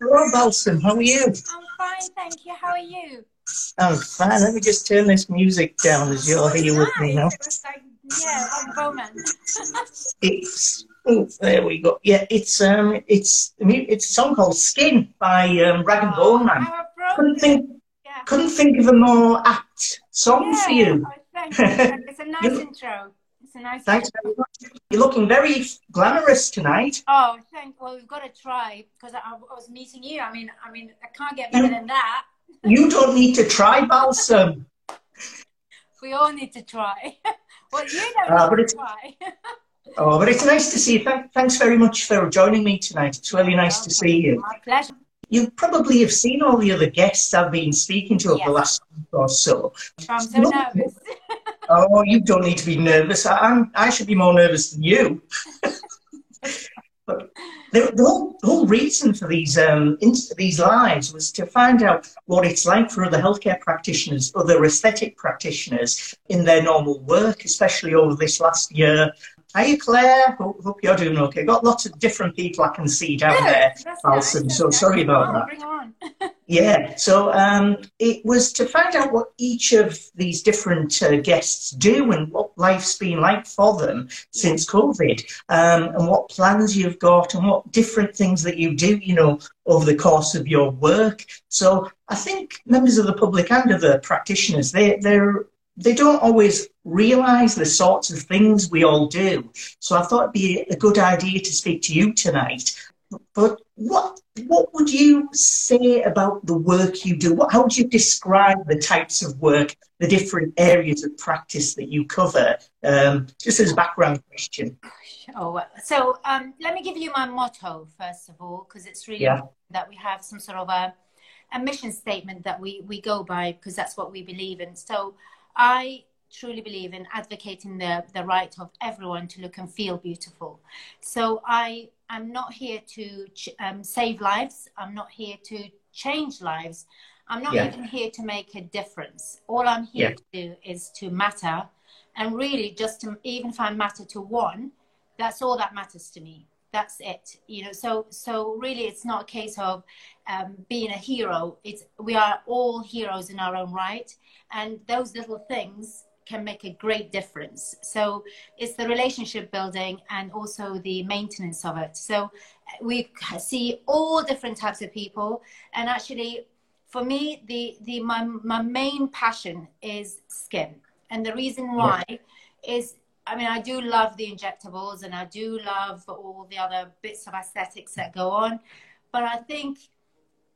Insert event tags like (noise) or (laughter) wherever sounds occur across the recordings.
Hello, Balsam. How are you? I'm fine, thank you. How are you? I'm fine. Let me just turn this music down as you're Oh, here with me now. nice. It was like, yeah, like romance. (laughs) It's oh, there we go. Yeah, it's um, it's it's a song called "Skin" by um, Rag and Bone Man. Couldn't think Yeah. couldn't think of a more apt song for you. oh, thank you. (laughs) It's a nice intro. It's a nice Thanks very much. You're looking very glamorous tonight. Oh, thank. Well, we've got to try because I, I was meeting you. I mean, I mean, I can't get better than that. You don't need to try balsam. (laughs) We all need to try. (laughs) well, you don't Ah, need to try. (laughs) Oh, but it's nice to see you. Thank, thanks very much for joining me tonight. It's really nice to see you. My pleasure. You probably have seen all the other guests I've been speaking to over the last week or so. I'm so nervous. Oh, you don't need to be nervous. I, I should be more nervous than you. but the, the, whole, the whole reason for these um, these lives was to find out what it's like for other healthcare practitioners, other aesthetic practitioners in their normal work, especially over this last year. Hiya, Claire. Hope, hope you're doing okay. Got lots of different people I can see down Good. there. Alison, nice. so sorry about Oh, that. On. (laughs) Yeah, so um, it was to find out what each of these different uh, guests do and what life's been like for them since COVID, um, and what plans you've got and what different things that you do, you know, over the course of your work. So I think members of the public and other practitioners, they they're they don't always realise the sorts of things we all do. So I thought it'd be a good idea to speak to you tonight. But what what would you say about the work you do? What, how would you describe the types of work, the different areas of practice that you cover? Um, just as a background question. Oh, so um, let me give you my motto first of all, because it's really Yeah. that we have some sort of a, a mission statement that we, we go by, because that's what we believe in. So I truly believe in advocating the, the right of everyone to look and feel beautiful. So I am not here to ch- um, save lives. I'm not here to change lives. I'm not Yeah. even here to make a difference. All I'm here Yeah. to do is to matter. And really, just to, even if I matter to one, that's all that matters to me that's it you know. So so really it's not a case of um, being a hero. It's we are all heroes in our own right and those little things can make a great difference. So it's the relationship building and also the maintenance of it. So we see all different types of people and actually for me the the my, my main passion is skin. And the reason why is I mean, I do love the injectables and I do love all the other bits of aesthetics that go on. But I think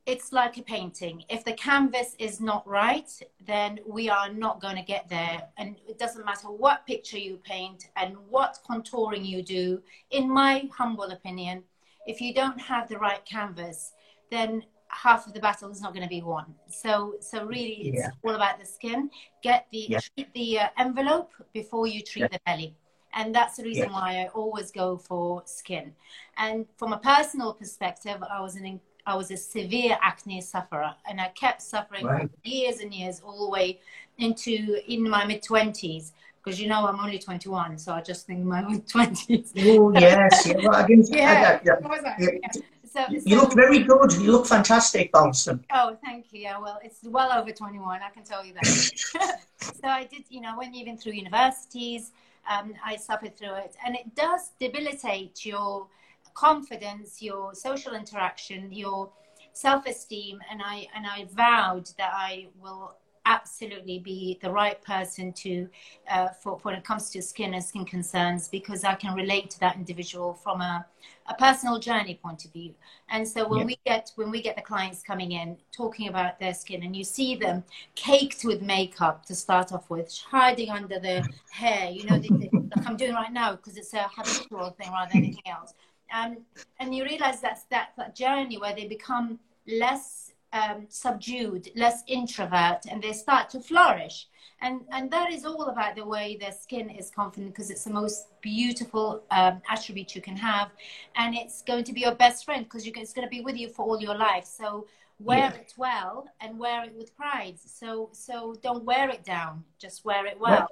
it's like a painting. If the canvas is not right, then we are not going to get there. And it doesn't matter what picture you paint and what contouring you do, in my humble opinion, if you don't have the right canvas, then half of the battle is not going to be won. So, so really, it's Yeah. all about the skin. Get the Yeah. treat the uh, envelope before you treat Yeah. the belly, and that's the reason Yeah. why I always go for skin. And from a personal perspective, I was an I was a severe acne sufferer, and I kept suffering Right. for years and years, all the way into in my mid twenties. Because you know I'm only 21, so I just think my mid 20s. Oh yes, yeah. Well, I didn't, I- (laughs) Yeah. I- yeah. What was that? Yeah. Yeah. So, You so- look very good. You look fantastic, Balsam. Oh, thank you. Yeah, well, it's well over 21, I can tell you that. (laughs) so I did, you know, I went even through universities, um, I suffered through it. And it does debilitate your confidence, your social interaction, your self-esteem. And I, and I vowed that I will absolutely be the right person to uh, for, for when it comes to skin and skin concerns because I can relate to that individual from a, a personal journey point of view. And so when Yeah. we get when we get the clients coming in talking about their skin and you see them caked with makeup to start off with, hiding under the (laughs) hair, you know, the, the, like I'm doing right now because it's a habitual thing rather than anything else. Um, and you realize that's that, that journey where they become less um, subdued, less introvert, and they start to flourish. And, and that is all about the way their skin is confident because it's the most beautiful um, attribute you can have. And it's going to be your best friend because it's going to be with you for all your life. So wear Yeah. it well and wear it with pride. So, so don't wear it down, just wear it well.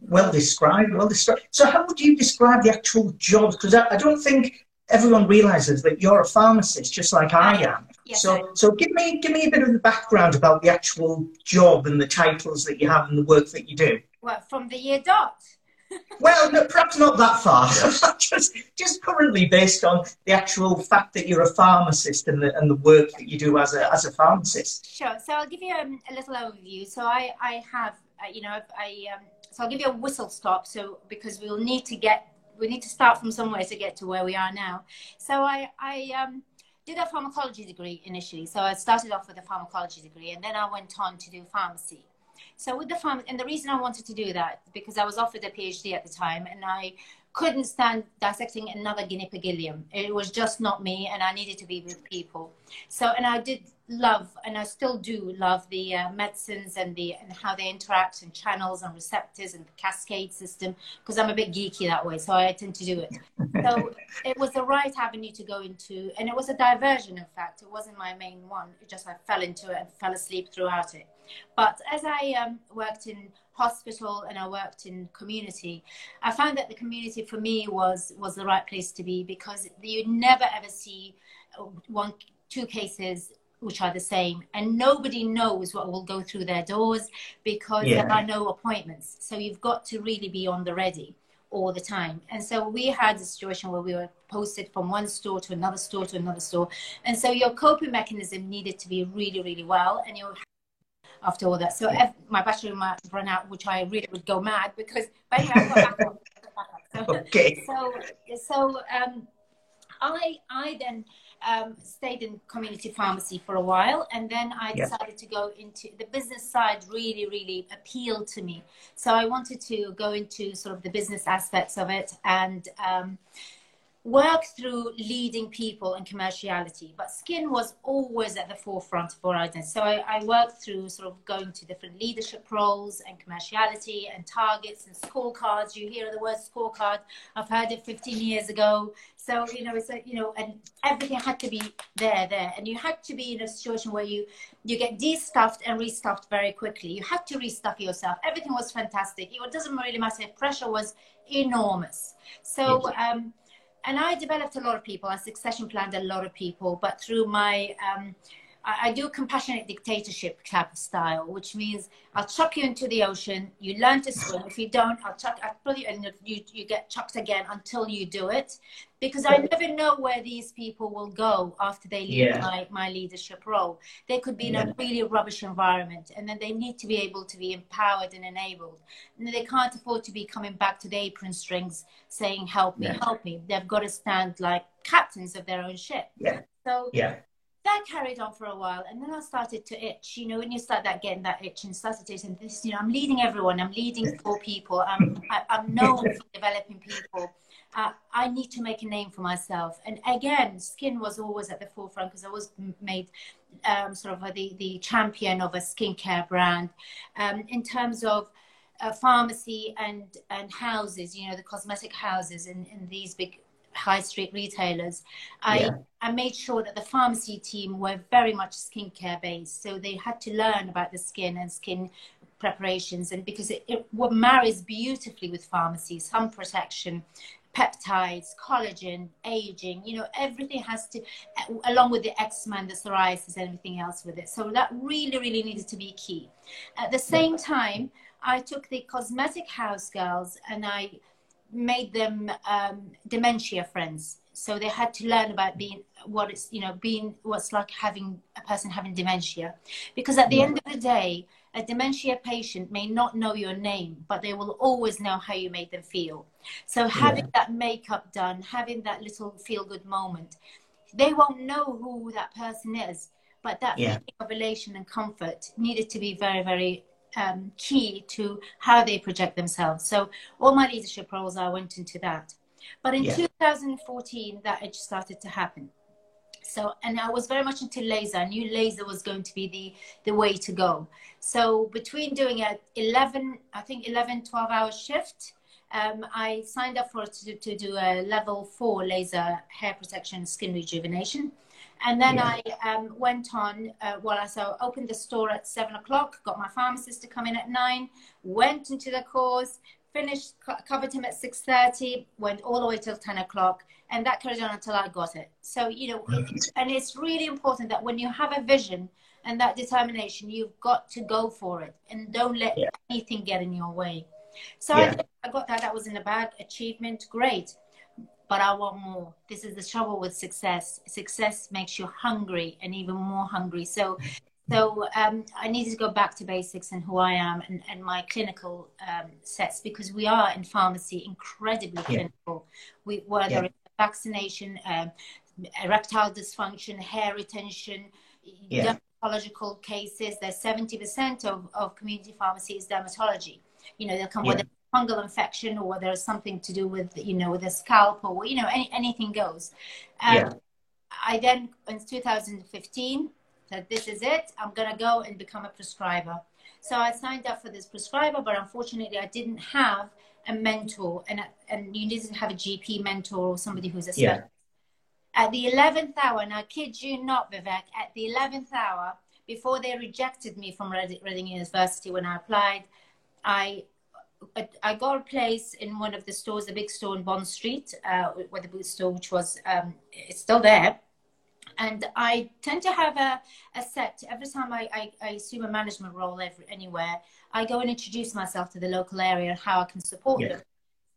Well described. Well described. So, how would you describe the actual jobs? Because I, I don't think everyone realizes that you're a pharmacist, just like I am. Yes, so, so give me give me a bit of the background about the actual job and the titles that you have and the work that you do. Well, from the year dot. (laughs) well, no, perhaps not that far. (laughs) just just currently based on the actual fact that you're a pharmacist and the and the work that you do as a as a pharmacist. Sure. So I'll give you um, a little overview. So I I have uh, you know I um, so I'll give you a whistle stop. So because we'll need to get we need to start from somewhere to get to where we are now. So I I um did a pharmacology degree initially. So I started off with a pharmacology degree and then I went on to do pharmacy. So with the farm, and the reason I wanted to do that because I was offered a PhD at the time, and I couldn't stand dissecting another guinea pig ileum. It was just not me, and I needed to be with people. So, and I did love, and I still do love the uh, medicines and the and how they interact and channels and receptors and the cascade system because I'm a bit geeky that way, so I tend to do it. so (laughs) it was the right avenue to go into, and it was a diversion. In fact, it wasn't my main one. It just I fell into it and fell asleep throughout it. But as I um, worked in hospital and I worked in community, I found that the community for me was was the right place to be because you never ever see uh, one two cases which are the same and nobody knows what will go through their doors because yeah. there are no appointments. So you've got to really be on the ready all the time. And so we had a situation where we were posted from one store to another store to another store. And so your coping mechanism needed to be really really well and you after all that. So if my battery might run out, which I really would go mad because. But anyway, (laughs) So, okay. So so um, I I then um, stayed in community pharmacy for a while, and then I decided to go into the business side. Really, really appealed to me. So I wanted to go into sort of the business aspects of it and. Um, work through leading people and commerciality, but skin was always at the forefront of Horizon. So I, I, worked through sort of going to different leadership roles and commerciality and targets and scorecards. You hear the word scorecard. I've heard it 15 years ago. So, you know, it's like, you know, and everything had to be there, there. And you had to be in a situation where you, you get de-stuffed and restuffed very quickly. You had to restuff yourself. Everything was fantastic. It doesn't really matter. Pressure was enormous. So, um, and I developed a lot of people. I succession planned a lot of people, but through my um, I, do a compassionate dictatorship type of style, which means I'll chuck you into the ocean. You learn to swim. If you don't, I'll chuck. I'll pull you, and you you get chucked again until you do it. Because I never know where these people will go after they leave yeah. my, my leadership role. They could be in yeah. a really rubbish environment, and then they need to be able to be empowered and enabled. And they can't afford to be coming back to the apron strings saying, "Help me, yeah. help me." They've got to stand like captains of their own ship. Yeah. So yeah that carried on for a while and then i started to itch you know when you start that getting that itch and started to this you know i'm leading everyone i'm leading for people i'm I, am i am known for developing people. Uh, i need to make a name for myself. And again skin was always at the forefront because i was made um, sort of the, the champion of a skincare brand. Um, in terms of uh, pharmacy and and houses you know the cosmetic houses in, in these big high street retailers, I, yeah. I made sure that the pharmacy team were very much skincare based. So they had to learn about the skin and skin preparations, and because it, it marries beautifully with pharmacy, sun protection, peptides, collagen, aging, you know, everything has to, along with the eczema and the psoriasis and everything else with it. So that really, really needed to be key. At the same time, I took the cosmetic house girls and I made them um, dementia friends. So they had to learn about being what it's you know being what's like having a person having dementia, because at the yeah. end of the day, a dementia patient may not know your name, but they will always know how you made them feel. So having yeah. that makeup done, having that little feel good moment, they won't know who that person is, but that yeah. feeling of elation and comfort needed to be very very um, key to how they project themselves. So all my leadership roles, I went into that. But in yeah. 2014, that edge started to happen. So, and I was very much into laser. I knew laser was going to be the, the way to go. So between doing a 11, I think 11, 12 hour shift, um, I signed up for to, to do a level four laser hair protection skin rejuvenation. And then yeah. I um, went on, uh, well, I so opened the store at seven o'clock, got my pharmacist to come in at nine, went into the course, finished, covered him at 6.30, went all the way till 10 o'clock, and that carried on until I got it. So, you know, and it's really important that when you have a vision and that determination, you've got to go for it and don't let yeah. anything get in your way. So yeah. I, I got that. That was in the bag. Achievement, great. But I want more. This is the trouble with success. Success makes you hungry and even more hungry. So so um, I needed to go back to basics and who I am and, and my clinical um, sets because we are in pharmacy incredibly yeah. clinical. We, whether yeah. it's vaccination, um, erectile dysfunction, hair retention, yeah. dermatological cases, there's 70% of, of community pharmacy is dermatology. You know, they'll come yeah. with fungal infection or whether it's something to do with, you know, with a scalp or, you know, any, anything goes. Um, yeah. I then, in 2015, that this is it. I'm going to go and become a prescriber. So I signed up for this prescriber, but unfortunately, I didn't have a mentor, and and you needed to have a GP mentor or somebody who's a specialist. Yeah. At the eleventh hour, and I kid you not, Vivek, at the eleventh hour, before they rejected me from Reading University when I applied, I I got a place in one of the stores, the big store in Bond Street, uh, where the Boots store, which was um, it's still there and I tend to have a, a set every time I, I, I assume a management role every, anywhere. I go and introduce myself to the local area and how I can support yeah. them.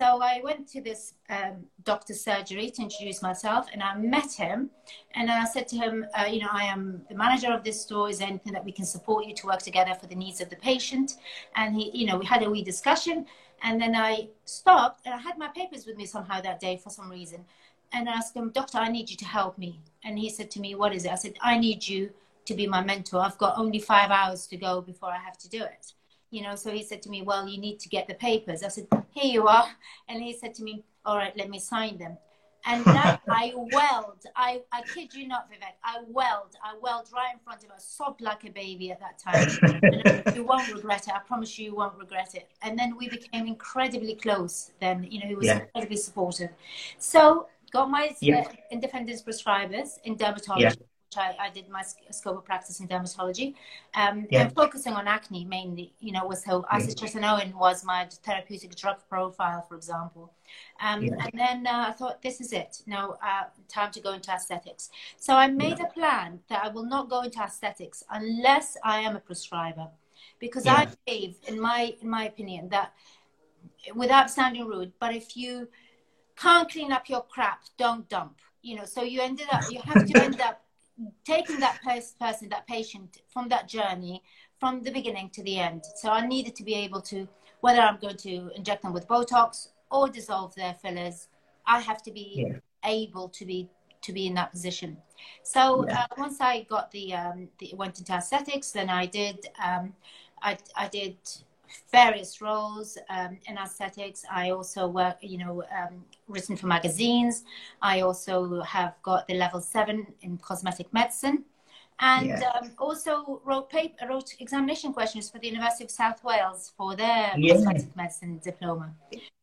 So I went to this um, doctor's surgery to introduce myself, and I met him, and I said to him, uh, "You know, I am the manager of this store. Is there anything that we can support you to work together for the needs of the patient?" And he, you know, we had a wee discussion, and then I stopped, and I had my papers with me somehow that day for some reason, and I asked him, Doctor, I need you to help me. And he said to me, What is it? I said, I need you to be my mentor. I've got only five hours to go before I have to do it. You know, so he said to me, Well, you need to get the papers. I said, Here you are. And he said to me, All right, let me sign them. And that (laughs) I welled. I, I kid you not, Vivek. I welled. I welled right in front of. I sobbed like a baby at that time. (laughs) and you won't regret it. I promise you, you won't regret it. And then we became incredibly close. Then, you know, he was yeah. incredibly supportive. So got my yeah. independent prescribers in dermatology. Yeah. I, I did my scope of practice in dermatology, um, yeah. and focusing on acne mainly. You know, was how isotretinoin was my therapeutic drug profile, for example. Um, yeah. And then uh, I thought, this is it. Now, uh, time to go into aesthetics. So I made yeah. a plan that I will not go into aesthetics unless I am a prescriber, because. I believe, in my in my opinion, that without sounding rude, but if you can't clean up your crap, don't dump. You know, so you ended up, you have to end up (laughs) taking that person, that patient from that journey from the beginning to the end. So I needed to be able to, whether I'm going to inject them with Botox or dissolve their fillers, I have to be yeah. able to be to be in that position. So yeah. uh, once I got the, um, the went into aesthetics, then I did um, I I did various roles um, in aesthetics. I also work, you know, um, written for magazines. I also have got the level seven in cosmetic medicine. And yeah. um, also wrote paper, wrote examination questions for the University of South Wales for their yeah. cosmetic medicine diploma.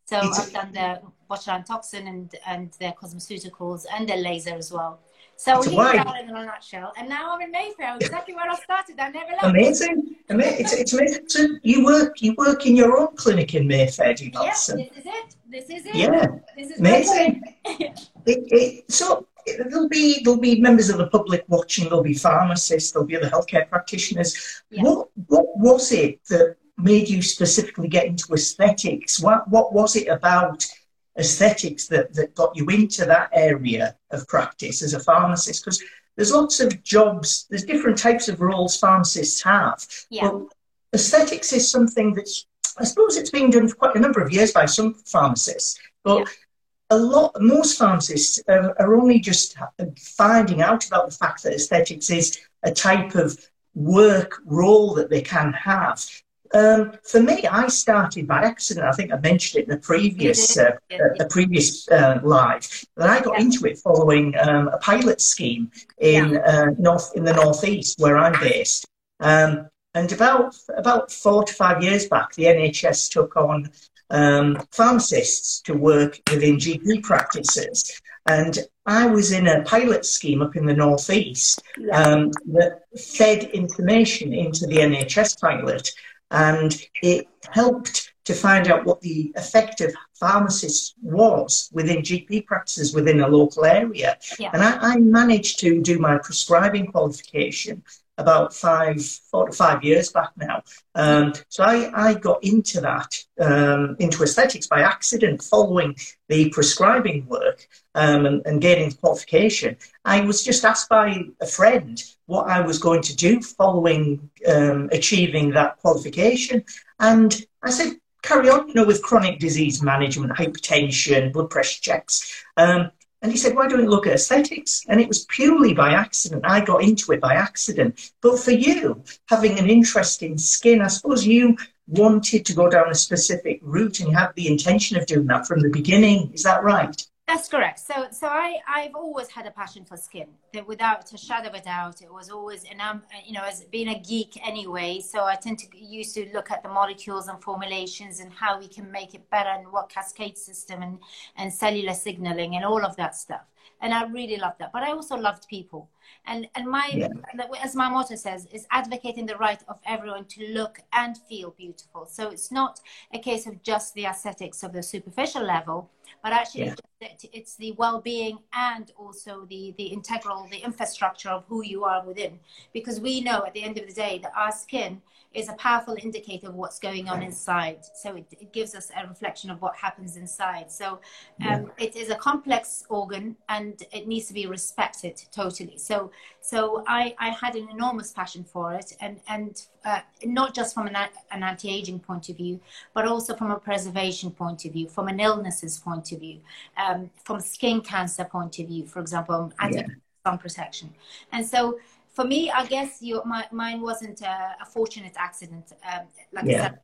So it's I've done the botulinum toxin and, and their cosmeceuticals and their laser as well. So here's that in a nutshell. And now I'm in Mayfair, exactly where I started. I never left. Amazing. It's, it's amazing. So you work you work in your own clinic in Mayfair, do you not? Yes, this is it. This is it. Yeah. This is amazing. it, it, so there'll be there'll be members of the public watching. There'll be pharmacists. There'll be other healthcare practitioners. Yeah. What what was it that made you specifically get into aesthetics? What what was it about aesthetics that, that got you into that area of practice as a pharmacist? Because there's lots of jobs, there's different types of roles pharmacists have. Yeah. But aesthetics is something that's, I suppose it's been done for quite a number of years by some pharmacists. But yeah. a lot, most pharmacists are, are only just finding out about the fact that aesthetics is a type of work role that they can have. Um, for me, I started by accident. I think I mentioned it in the previous uh, a previous uh, live that I got yeah. into it following um, a pilot scheme in yeah. uh, north in the northeast where I'm based. Um, and about about four to five years back, the NHS took on um, pharmacists to work within GP practices. And I was in a pilot scheme up in the northeast um, that fed information into the NHS pilot and it helped to find out what the effect of pharmacists was within GP practices within a local area. Yeah. And I, I managed to do my prescribing qualification about five, four to five years back now. Um, so I, I got into that, um, into aesthetics by accident following the prescribing work um, and, and gaining qualification. I was just asked by a friend what I was going to do following um, achieving that qualification. And I said, carry on, you know, with chronic disease management, hypertension, blood pressure checks. Um, and he said, why don't you look at aesthetics? And it was purely by accident. I got into it by accident. But for you, having an interest in skin, I suppose you wanted to go down a specific route and you had the intention of doing that from the beginning. Is that right? That's correct. So, so I, I've always had a passion for skin. That without a shadow of a doubt, it was always, and I'm, you know, as being a geek anyway, so I tend to used to look at the molecules and formulations and how we can make it better and what cascade system and and cellular signaling and all of that stuff. And I really loved that. But I also loved people. And and my yeah. as my motto says is advocating the right of everyone to look and feel beautiful. So it's not a case of just the aesthetics of the superficial level, but actually yeah it's the well-being and also the the integral the infrastructure of who you are within. Because we know at the end of the day that our skin is a powerful indicator of what's going on inside. So it, it gives us a reflection of what happens inside. So um, yeah. it is a complex organ and it needs to be respected totally. So so i i had an enormous passion for it and and uh, not just from an, an anti-aging point of view but also from a preservation point of view from an illnesses point of view. Um, um, from skin cancer point of view, for example, anti sun protection. And so for me, I guess you, my, mine wasn't a, a fortunate accident, um, like yeah. Said,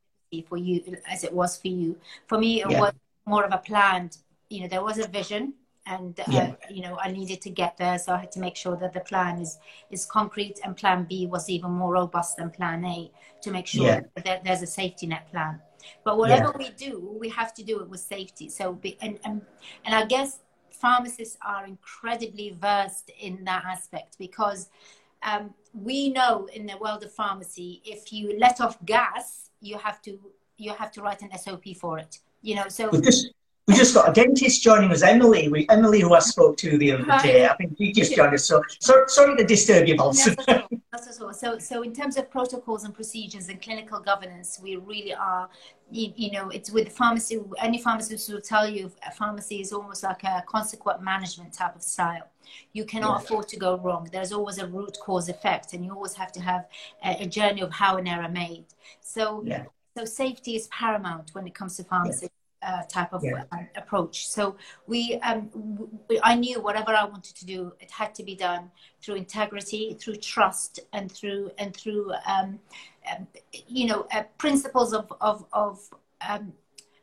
for you, as it was for you. For me, it yeah. was more of a planned, you know, there was a vision and uh, yeah. you know i needed to get there so i had to make sure that the plan is is concrete and plan b was even more robust than plan a to make sure yeah. that there's a safety net plan but whatever yeah. we do, we have to do it with safety. So, be, and, and, and I guess pharmacists are incredibly versed in that aspect because um, we know in the world of pharmacy, if you let off gas, you have to you have to write an SOP for it. You know, so we just got a dentist joining us, Emily. We, Emily, who I spoke to the other day. I think she just joined us. So, so sorry to disturb you, both. (laughs) So, so in terms of protocols and procedures and clinical governance, we really are. You, you know, it's with pharmacy. Any pharmacist will tell you, a pharmacy is almost like a consequent management type of style. You cannot yeah. afford to go wrong. There's always a root cause effect, and you always have to have a, a journey of how an error made. So, yeah. so safety is paramount when it comes to pharmacy. Yeah uh, type of yeah. uh, approach. So we, um, we, I knew whatever I wanted to do, it had to be done through integrity, through trust, and through and through, um, um, you know, uh, principles of of of. Um,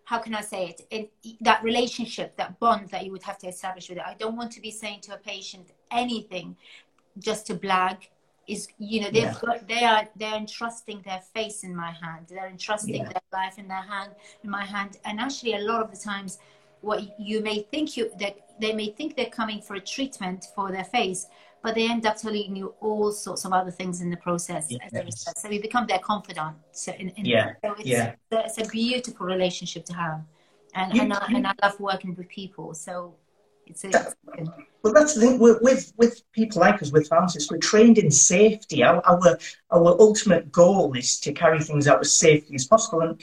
how can I say it? In that relationship, that bond that you would have to establish with it. I don't want to be saying to a patient anything just to blag is you know they've yeah. got they are they're entrusting their face in my hand they're entrusting yeah. their life in their hand in my hand and actually a lot of the times what you may think you that they may think they're coming for a treatment for their face but they end up telling you all sorts of other things in the process yes. so you become their confidant so in, in yeah so it's, yeah. it's a beautiful relationship to have and, and, I, and I love working with people so it's well, that's the thing. We're, with with people like us, with pharmacists, we're trained in safety. Our, our our ultimate goal is to carry things out as safely as possible, and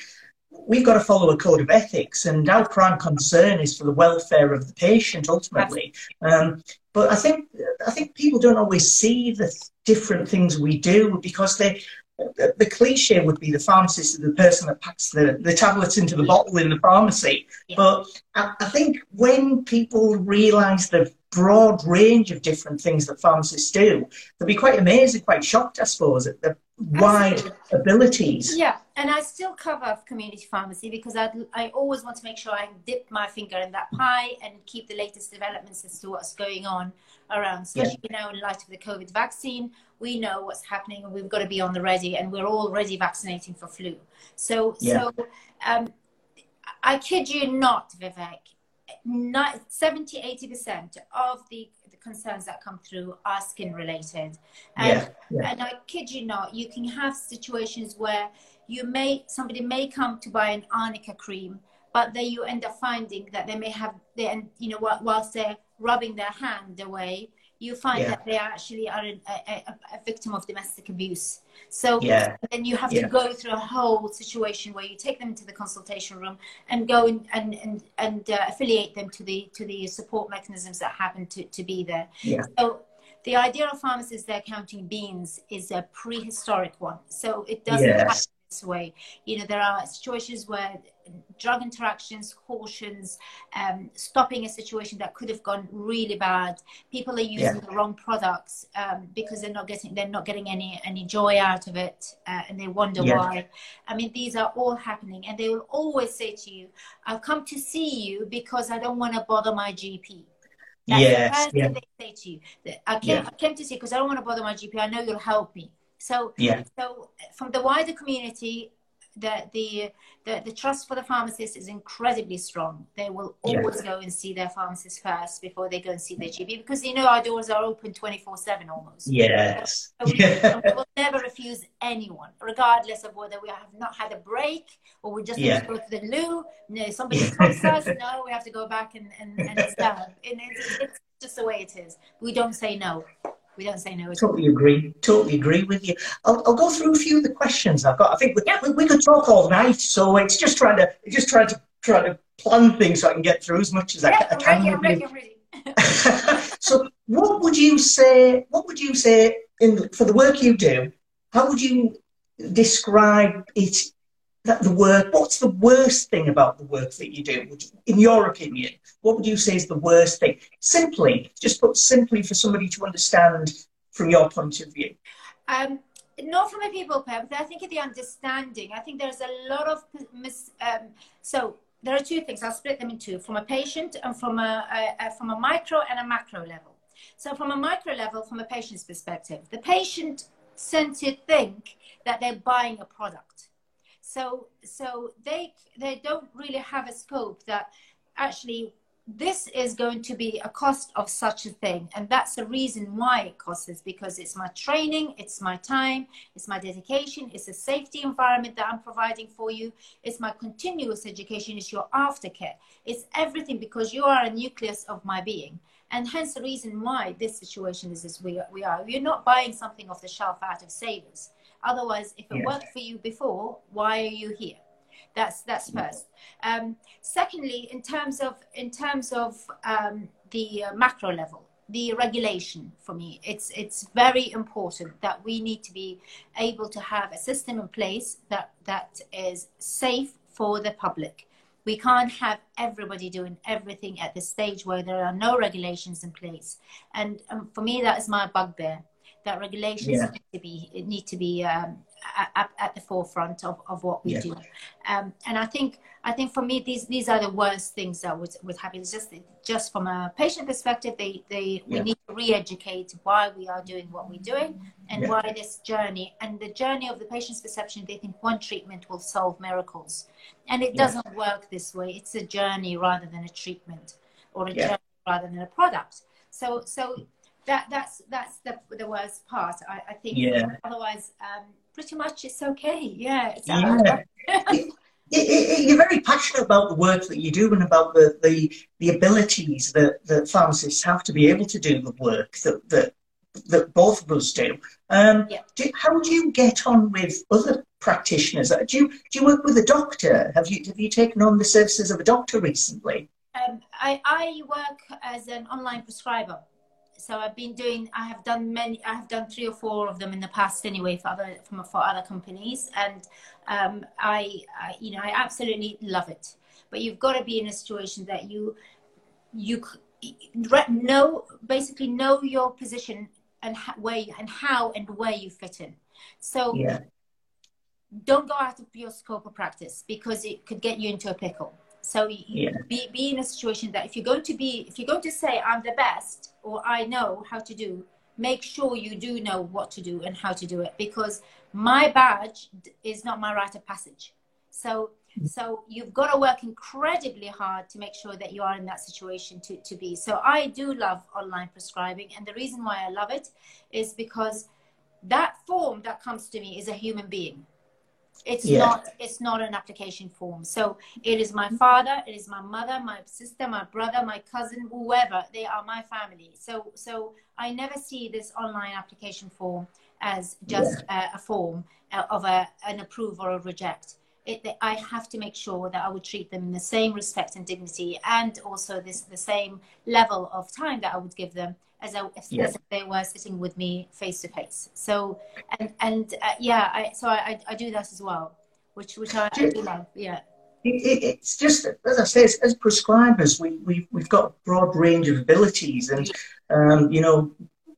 we've got to follow a code of ethics. And our prime concern is for the welfare of the patient, ultimately. Um, but I think I think people don't always see the different things we do because they the cliche would be the pharmacist is the person that packs the, the tablets into the mm. bottle in the pharmacy. Yeah. But I, I, think when people realise the broad range of different things that pharmacists do, they'll be quite amazed and quite shocked, I suppose, at the wide Absolutely. abilities. Yeah, and I still cover community pharmacy because I, I always want to make sure I dip my finger in that pie and keep the latest developments as to what's going on around, especially yeah. now in light of the COVID vaccine. We know what's happening and we've got to be on the ready, and we're already vaccinating for flu. So, yeah. so um, I kid you not, Vivek, not 70 80% of the concerns that come through are skin related. And, yeah, yeah. and I kid you not, you can have situations where you may somebody may come to buy an arnica cream, but then you end up finding that they may have they you know whilst they're rubbing their hand away, you find yeah. that they actually are a, a, a, victim of domestic abuse. So yeah. then you have to go through a whole situation where you take them to the consultation room and go and and and, and uh, affiliate them to the to the support mechanisms that happen to, to be there. Yeah. So the idea of pharmacists they're counting beans is a prehistoric one. So it doesn't yes. This way. You know, there are situations where drug interactions, cautions, um, stopping a situation that could have gone really bad. People are using yeah. the wrong products um, because they're not getting they're not getting any any joy out of it, uh, and they wonder yeah. why. I mean, these are all happening, and they will always say to you, "I've come to see you because I don't want to bother my GP." That's yes, the yeah. they say to you. I came, I came to see because I don't want to bother my GP. I know you'll help me. So, yeah. so from the wider community, the, the, the, the trust for the pharmacist is incredibly strong. They will always go and see their pharmacist first before they go and see their GP because you know our doors are open 24 7 almost. Yes. So we, we, will never refuse anyone, regardless of whether we have not had a break or we just yeah. to go to the loo. Know, somebody comes us, no, we have to go back and, and, and it's done. And it's, it's just the way it is. We don't say no. We don't say no. Totally agree. Totally agree with you. I'll, I'll go through a few of the questions I've got. I think we, yeah. we, we, could talk all night, so it's just trying to just trying to try to plan things so I can get through as much as yeah, I, I can. I'm ready, I'm ready, (laughs) so, what would you say? What would you say in for the work you do? How would you describe it that the work, what's the worst thing about the work that you do, in your opinion? What would you say is the worst thing? Simply, just put simply for somebody to understand from your point of view. Um, not from a people but I think the understanding. I think there's a lot of mis. Um, so there are two things. I'll split them in two: from a patient and from a, a, a from a micro and a macro level. So from a micro level, from a patient's perspective, the patient to think that they're buying a product so so they they don't really have a scope that actually this is going to be a cost of such a thing. And that's the reason why it costs is because it's my training it's my time it's my dedication it's a safety environment that i'm providing for you it's my continuous education it's your aftercare. It's everything because you are a nucleus of my being. And hence the reason why this situation is as we, we are. We're not buying something off the shelf out of savers Otherwise, if it worked for you before, why are you here? That's that's first. Um, secondly, in terms of in terms of um, the uh, macro level, the regulation for me, it's it's very important that we need to be able to have a system in place that that is safe for the public. We can't have everybody doing everything at the stage where there are no regulations in place. And um, for me, that is my bugbear that regulations yeah. need to be need to be um, at, at, the forefront of, of what we yeah. do. Um, and I think I think for me these these are the worst things that would would happen. It's just just from a patient perspective, they they yeah. we need to re-educate why we are doing what we're doing and yeah. why this journey and the journey of the patient's perception. They think one treatment will solve miracles, and it doesn't work this way. It's a journey rather than a treatment, or a journey rather than a product. So so that that's that's the the worst part. I, I think. Yeah. Otherwise, um, pretty much it's okay. Yeah. It's yeah. it, it, you're very passionate about the work that you do and about the, the, the abilities that, that pharmacists have to be able to do the work that, that, that both of us do. Um, yeah. do. How do you get on with other practitioners? Do you, do you work with a doctor? Have you, have you taken on the services of a doctor recently? Um, I, I work as an online prescriber so I've been doing. I have done many. I have done three or four of them in the past anyway for other from for other companies, and um, I, I, you know, I absolutely love it. But you've got to be in a situation that you, you know, basically know your position and where and how and where you fit in. So yeah. don't go out of your scope of practice because it could get you into a pickle. So yeah. be, be in a situation that if you're going to be, if you're going to say I'm the best or I know how to do, make sure you do know what to do and how to do it because my badge is not my rite of passage. So mm. So you've got to work incredibly hard to make sure that you are in that situation to, to be. So I do love online prescribing. And the reason why I love it is because that form that comes to me is a human being. It's yeah. not it's not an application form. So it is my father, it is my mother, my sister, my brother, my cousin, whoever. They are my family. So so I never see this online application form as just yeah. a, a, form uh, of a, an approve or a reject it, I have to make sure that I would treat them in the same respect and dignity, and also this the same level of time that I would give them as, I, as if they were sitting with me face to face. So, and and uh, yeah, I, so I, I do that as well, which which I, I do love. Yeah. It, it's just as I say, as, as prescribers, we, we we've got a broad range of abilities, and um, you know,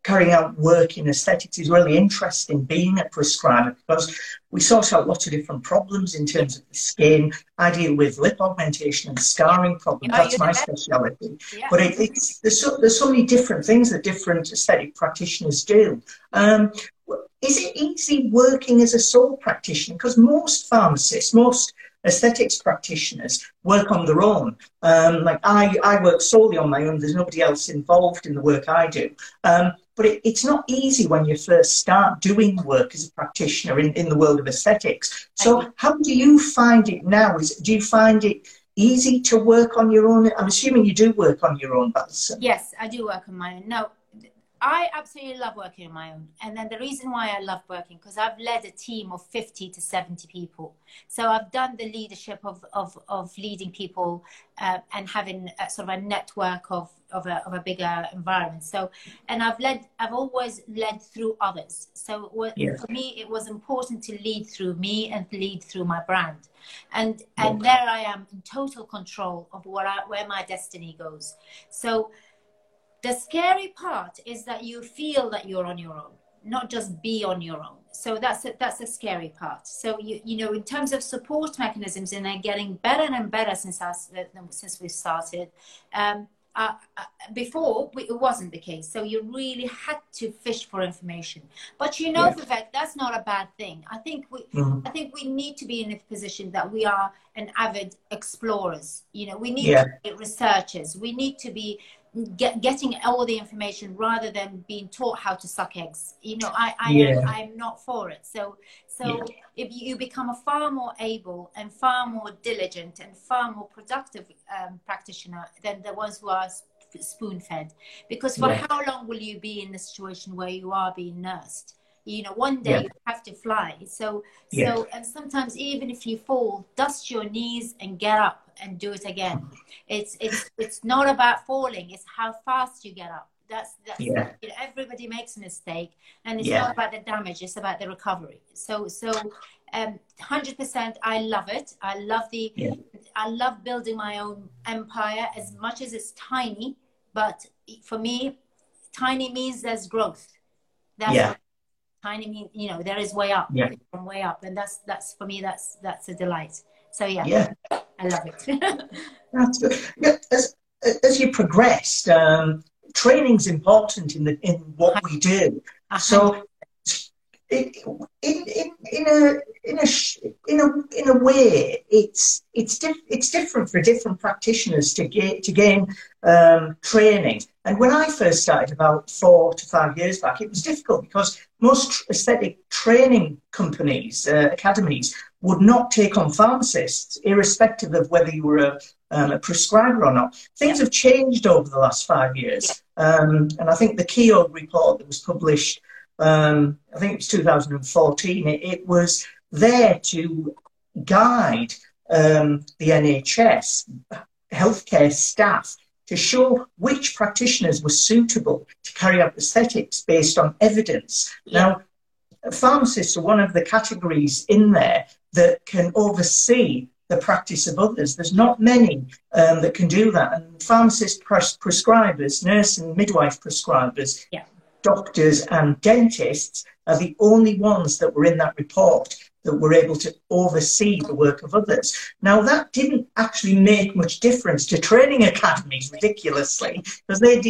carrying out work in aesthetics is really interesting being a prescriber because we sort out lots of different problems in terms of the skin. I deal with lip augmentation and scarring problems. That's my speciality. Yeah. But it, it's, there's, so, there's so many different things that different aesthetic practitioners do. Um, is it easy working as a sole practitioner? Because most pharmacists, most aesthetics practitioners work on their own. Um, like I, I work solely on my own. There's nobody else involved in the work I do. Um, but it, it's not easy when you first start doing work as a practitioner in, in the world of aesthetics. So how do you find it now? Is do you find it easy to work on your own? I'm assuming you do work on your own, Balsam. Yes, I do work on my own. No, I absolutely love working on my own. And then the reason why I love working, because I've led a team of 50 to 70 people. So I've done the leadership of, of, of leading people uh, and having a, sort of a network of, of, a, of a bigger environment. So, and I've led, I've always led through others. So yes. for me, it was important to lead through me and lead through my brand. And, and there I am in total control of what I, where my destiny goes. So, the scary part is that you feel that you're on your own, not just be on your own. So that's a, that's a scary part. So you you know in terms of support mechanisms, and they're getting better and better since us since we started. Um, uh, uh, before it wasn't the case so you really had to fish for information but you know yeah. Vivek, that's not a bad thing i think we mm-hmm. i think we need to be in a position that we are an avid explorers you know we need yeah. to be researchers we need to be get, getting all the information rather than being taught how to suck eggs. You know, I, I yeah. am, I'm not for it. So, so yeah. if you become a far more able and far more diligent and far more productive um, practitioner than the ones who are spoon fed, because for yeah. how long will you be in the situation where you are being nursed? you know one day yeah. you have to fly so yeah. so and sometimes even if you fall dust your knees and get up and do it again. It's it's it's not about falling it's how fast you get up. That's that's yeah. you know, everybody makes a mistake and it's not about the damage it's about the recovery. So so um 100% i love it. I love the yeah. i love building my own empire as much as it's tiny but for me tiny means there's growth. That's yeah. Tiny means you know there is way up. Yeah. from way up and that's that's for me that's that's a delight so yeah. Yeah. I love it. (laughs) That's good. As, as you progressed um, training's important in the in what we do. So in, in, in, a in a in a in a way it's it's diff- it's different for different practitioners to get to gain um, training. And when I first started about four to five years back, it was difficult because most aesthetic training companies, uh, academies, would not take on pharmacists, irrespective of whether you were a, um, a prescriber or not. Things have changed over the last five years. Um, and I think the Keogh report that was published, um, I think it was 2014, it, it was there to guide um, the NHS healthcare staff to show which practitioners were suitable to carry out aesthetics based on evidence. Yeah. Now, pharmacists are one of the categories in there that can oversee the practice of others. There's not many um, that can do that. And pharmacist pres- prescribers, nurse and midwife prescribers, yeah. doctors and dentists are the only ones that were in that report that were able to oversee the work of others. Now, that didn't actually make much difference to training academies, ridiculously, because they,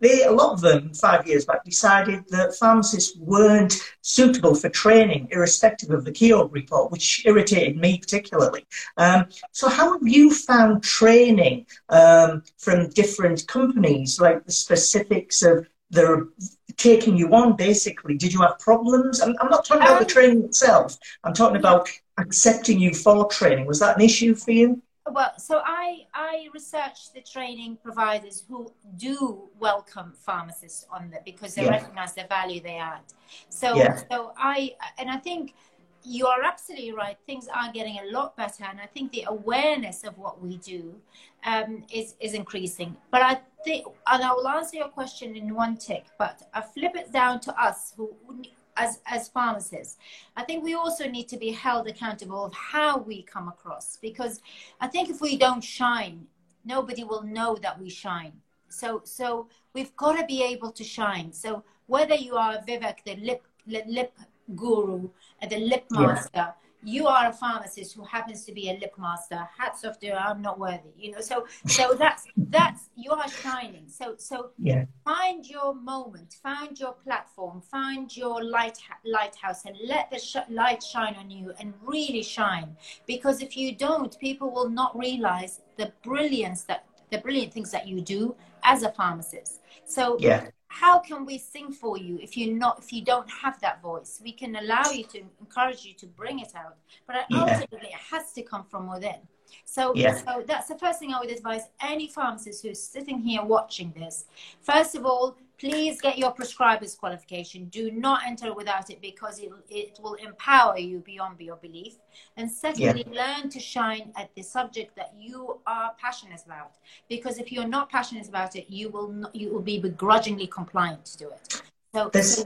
they, a lot of them, five years back, decided that pharmacists weren't suitable for training, irrespective of the Keogh report, which irritated me particularly. Um, so, how have you found training um, from different companies, like the specifics of the taking you on, basically? Did you have problems? I'm, I'm not talking about um, the training itself. I'm talking about accepting you for training. Was that an issue for you? Well so i i research the training providers who do welcome pharmacists on that because they yeah. recognize the value they add so yeah. so i and i think you are absolutely right things are getting a lot better and i think the awareness of what we do um, is is increasing but i think and i will answer your question in one tick but i flip it down to us who as, as pharmacists. I think we also need to be held accountable of how we come across because I think if we don't shine, nobody will know that we shine. So, so we've got to be able to shine. So whether you are Vivek, the lip, lip guru, the lip master, yeah you are a pharmacist who happens to be a lip master. Hats off to you i'm not worthy you know so so that's that's you are shining. So so yeah. find your moment find your platform find your light lighthouse and let the sh- light shine on you and really shine. Because if you don't people will not realize the brilliance that the brilliant things that you do as a pharmacist. So yeah how can we sing for you if you're not if you don't have that voice we can allow you to encourage you to bring it out but ultimately yeah. it has to come from within so, yeah. so that's the first thing I would advise any pharmacist who's sitting here watching this. First of all, please get your prescriber's qualification. Do not enter without it because it, it will empower you beyond your belief. And secondly, yeah. learn to shine at the subject that you are passionate about. Because if you're not passionate about it, you will not, you will be begrudgingly compliant to do it. So, so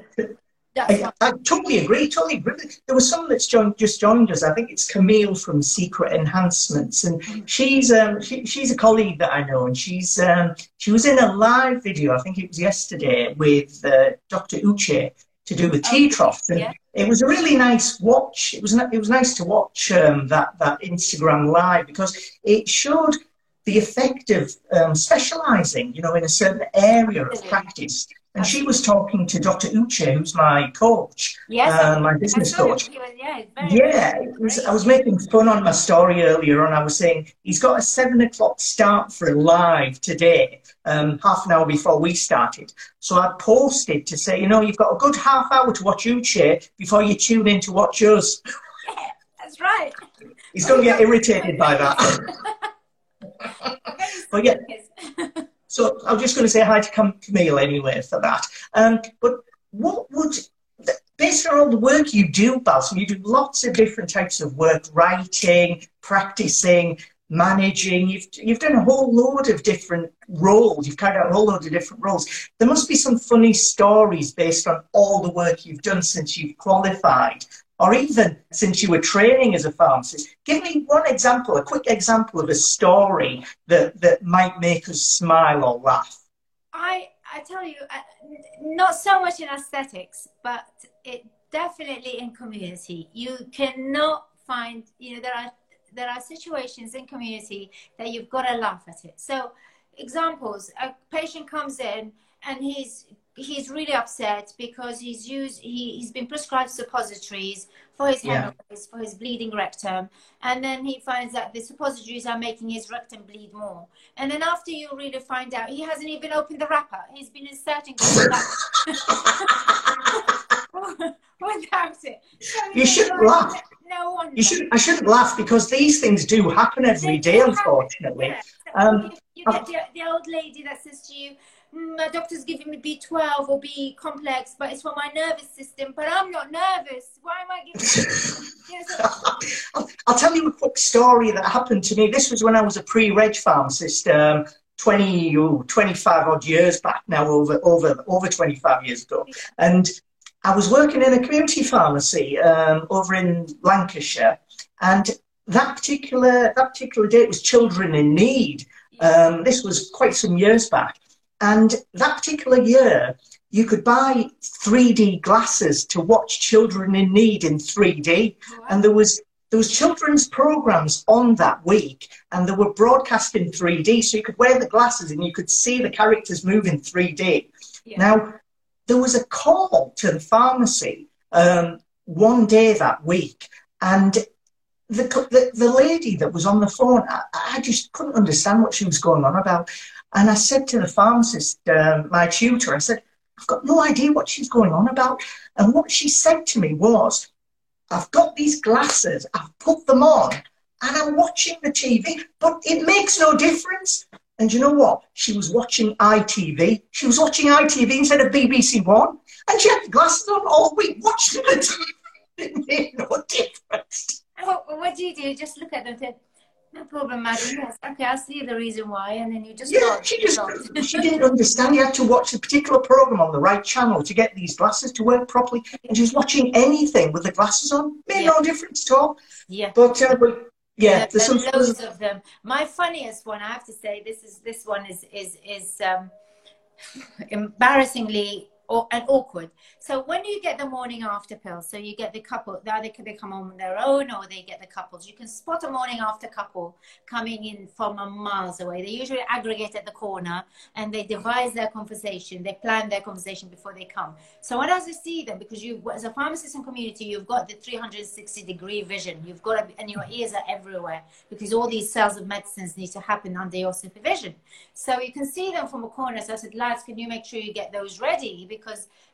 I, I, totally agree. Totally agree. There was someone that's joined, just joined us. I think it's Camille from Secret Enhancements, and she's um, she, she's a colleague that I know, and she's um, she was in a live video. I think it was yesterday with uh, Dr. Uche to do with tear troughs, and yeah. it was a really nice watch. It was it was nice to watch um, that that Instagram live because it showed the effect of um, specializing, you know, in a certain area of practice and she was talking to Dr. Uche, who's my coach, yes, uh, my business coach. Was, yeah, yeah was, I was making fun on my story earlier on. I was saying he's got a seven o'clock start for live today, um, half an hour before we started. So I posted to say, you know, you've got a good half hour to watch Uche before you tune in to watch us. Yeah, that's right. He's going to get irritated by that. (laughs) but yeah. (laughs) So I was just going to say hi to Camille anyway for that. Um, but what would, based on all the work you do, Balsam, you do lots of different types of work, writing, practicing, managing. You've, you've done a whole load of different roles. You've carried out a whole load of different roles. There must be some funny stories based on all the work you've done since you've qualified or even since you were training as a pharmacist. Give me one example, a quick example of a story that, that might make us smile or laugh. I, I tell you, uh, not so much in aesthetics, but it definitely in community. You cannot find, you know, there are there are situations in community that you've got to laugh at it. So, examples: a patient comes in and he's he's really upset because he's used he, he's been prescribed suppositories for his hemorrhoids yeah. for his bleeding rectum. And then he finds that the suppositories are making his rectum bleed more. And then after you really find out he hasn't even opened the wrapper. He's been inserting without (laughs) it. So you shouldn't laugh. no one you should I shouldn't laugh because these things do happen every day unfortunately. Um, you, you get the, the old lady that says to you my doctor's giving me B12 or B complex, but it's for my nervous system. But I'm not nervous. Why am I giving? I'll, I'll, tell you a quick story that happened to me. This was when I was a pre-reg pharmacist. Um, 20 oh, 25 odd years back now over over over 25 years ago and I was working in a community pharmacy um, over in Lancashire and that particular that particular day it was children in need um, this was quite some years back and that particular year, you could buy 3D glasses to watch children in need in 3D. And there was there was children's programs on that week and they were broadcast in 3D. So you could wear the glasses and you could see the characters move in 3D. Yeah. Now, there was a call to the pharmacy um, one day that week and the, the, the, lady that was on the phone, I, I, just couldn't understand what she was going on about. And I said to the pharmacist, um, my tutor, I said, I've got no idea what she's going on about. And what she said to me was, I've got these glasses, I've put them on, and I'm watching the TV, but it makes no difference. And you know what? She was watching ITV. She was watching ITV instead of BBC One, and she had the glasses on all week watching the TV. (laughs) It made no difference. What, what do you do? Just look at them. No problem, madam. Yes, okay, I see the reason why, and then you just yeah. She just (laughs) she didn't understand. You had to watch a particular program on the right channel to get these glasses to work properly, and she was watching anything with the glasses on. Made yeah. no difference at all. Yeah, but uh, but yeah, there's, there's loads of them. My funniest one, I have to say, this is this one is is is um, (laughs) embarrassingly or, and awkward. So when you get the morning after pill, so you get the couple, they either they come on their own or they get the couples. You can spot a morning after couple coming in from a miles away. They usually aggregate at the corner and they devise their conversation. They plan their conversation before they come. So when I see them, because you, as a pharmacist and community, you've got the 360 degree vision. You've got, to, and your ears are everywhere because all these cells of medicines need to happen under your supervision. So you can see them from a corner. So I said, lads, can you make sure you get those ready? because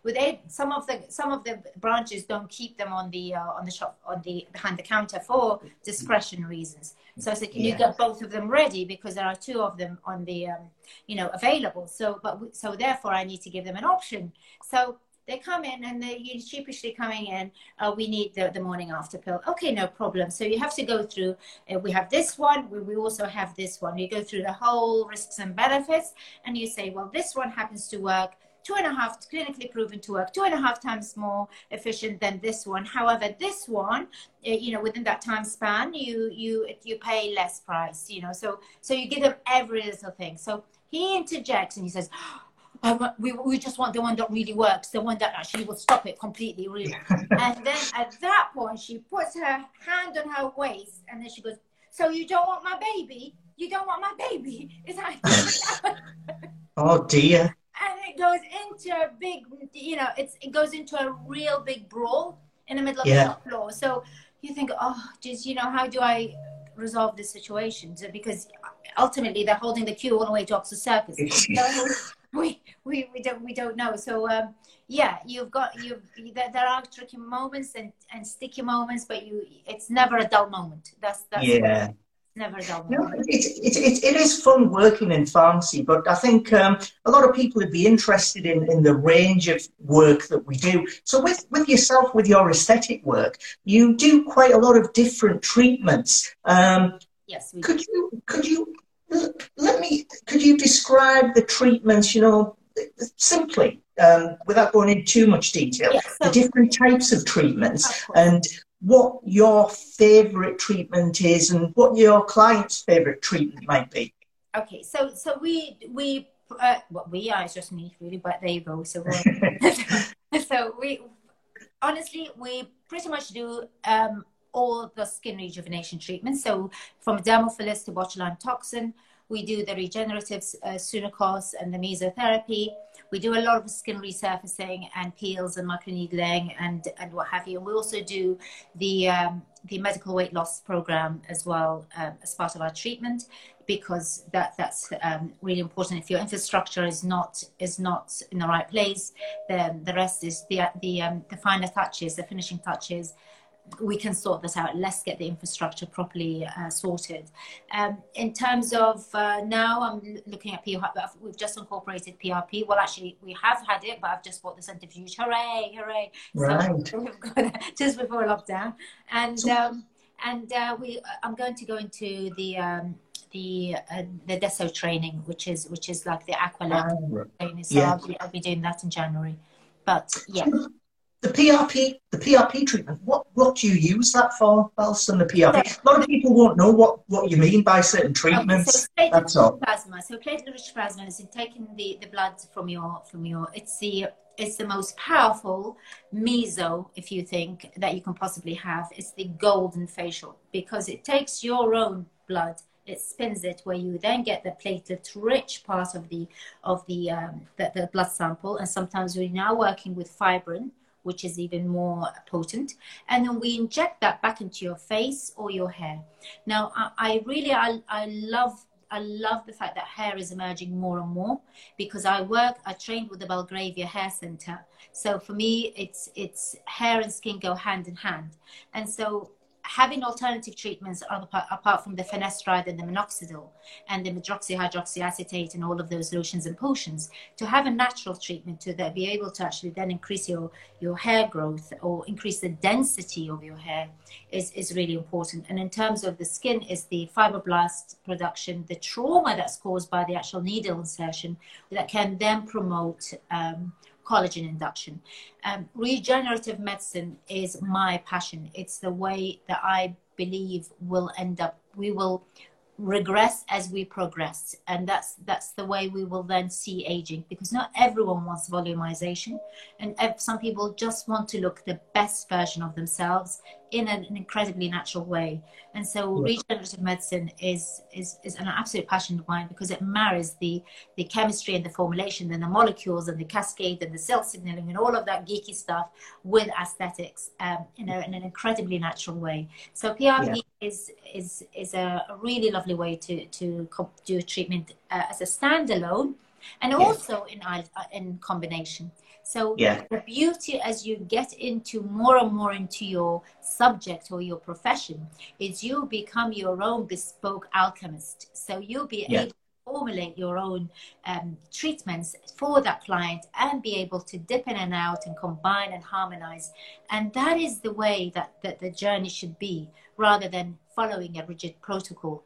with it, some of the some of the branches don't keep them on the uh, on the shop on the behind the counter for discretion reasons. So I said, can yeah. you get both of them ready because there are two of them on the um, you know available. So but so therefore I need to give them an option. So they come in and they're sheepishly coming in, uh, we need the, the morning after pill. Okay, no problem. So you have to go through, uh, we have this one, we, we also have this one. You go through the whole risks and benefits and you say, well, this one happens to work two and a half clinically proven to work two and a half times more efficient than this one however this one eh, you know within that time span you you you pay less price you know so so you give them every little thing so he interjects and he says oh, we, we just want the one that really works, the one that actually will stop it completely, really. (laughs) and then at that point, she puts her hand on her waist and then she goes, So you don't want my baby? You don't want my baby? Is that. (laughs) (laughs) oh, dear and it goes into a big, you know, it's it goes into a real big brawl in the middle of yeah. the shop floor. So you think, oh, just you know, how do I resolve this situation? So, because ultimately they're holding the queue all the way to Oxford Circus. (laughs) so we, we we don't we don't know. So um, yeah, you've got you. There, there are tricky moments and and sticky moments, but you it's never a dull moment. That's that's yeah never done. No, it, it, it, it is fun working in pharmacy, but I think um, a lot of people would be interested in, in the range of work that we do. So with, with yourself, with your aesthetic work, you do quite a lot of different treatments. Um, yes. could do. you could you let me could you describe the treatments? You know, simply um, without going into too much detail, yes, so, the different types of treatments of and what your favorite treatment is and what your client's favorite treatment might be. Okay, so so we we uh, well we are just me really, but there you go. So (laughs) so we honestly we pretty much do um, all the skin rejuvenation treatments. So from dermal fillers to botulinum toxin, we do the regenerative uh, Sunekos and the mesotherapy. We do a lot of skin resurfacing and peels and microneedling and, and what have you. And we also do the, um, the medical weight loss program as well um, as part of our treatment because that that's um, really important. If your infrastructure is not is not in the right place, then the rest is the the um, the finer touches, the finishing touches, we can sort this out. Let's get the infrastructure properly uh, sorted. Um, in terms of uh, now, I'm looking at PRP. We've just incorporated PRP. Well, actually, we have had it, but I've just bought the centrifuge. Hooray! Hooray! Right. So (laughs) we've got just before lockdown, and um, and uh, we. I'm going to go into the. Um, the uh, the DESO training, which is which is like the Aqualyx right. training. So yeah. I'll, be, I'll be doing that in January. But yeah, the PRP the PRP treatment. What what do you use that for, Alison, the PRP? A lot of people won't know what, what you mean by certain treatments. Okay, so That's all. Plasma. So platelet-rich plasma is taking the, the blood from your from your. It's the it's the most powerful meso, if you think, that you can possibly have. It's the golden facial because it takes your own blood it spins it where you then get the platelet rich part of the of the, um, the, the blood sample and sometimes we're now working with fibrin which is even more potent and then we inject that back into your face or your hair now i, I really I, I love I love the fact that hair is emerging more and more because I work, I trained with the Belgravia Hair Center. So for me, it's it's hair and skin go hand in hand. And so having alternative treatments apart from the finasteride and the minoxidil and the medroxyhydroxyacetate and all of those lotions and potions to have a natural treatment to that be able to actually then increase your your hair growth or increase the density of your hair is is really important. And in terms of the skin is the fibroblast production the trauma that's caused by the actual needle insertion that can then promote um, collagen induction. Um, regenerative medicine is my passion. It's the way that I believe will end up, we will regress as we progress and that's that's the way we will then see aging because not everyone wants volumization and some people just want to look the best version of themselves in an, an incredibly natural way and so yeah. regenerative medicine is, is is an absolute passion of mine because it marries the the chemistry and the formulation and the molecules and the cascade and the cell signaling and all of that geeky stuff with aesthetics um, in, a, in an incredibly natural way so prp yeah is is is a, really lovely way to to do treatment uh, as a standalone, and also in uh, in combination. So yeah. the beauty as you get into more and more into your subject or your profession is you become your own bespoke alchemist. So you'll be yeah. able formulate your own um, treatments for that client and be able to dip in and out and combine and harmonize. And that is the way that, that the journey should be rather than following a rigid protocol.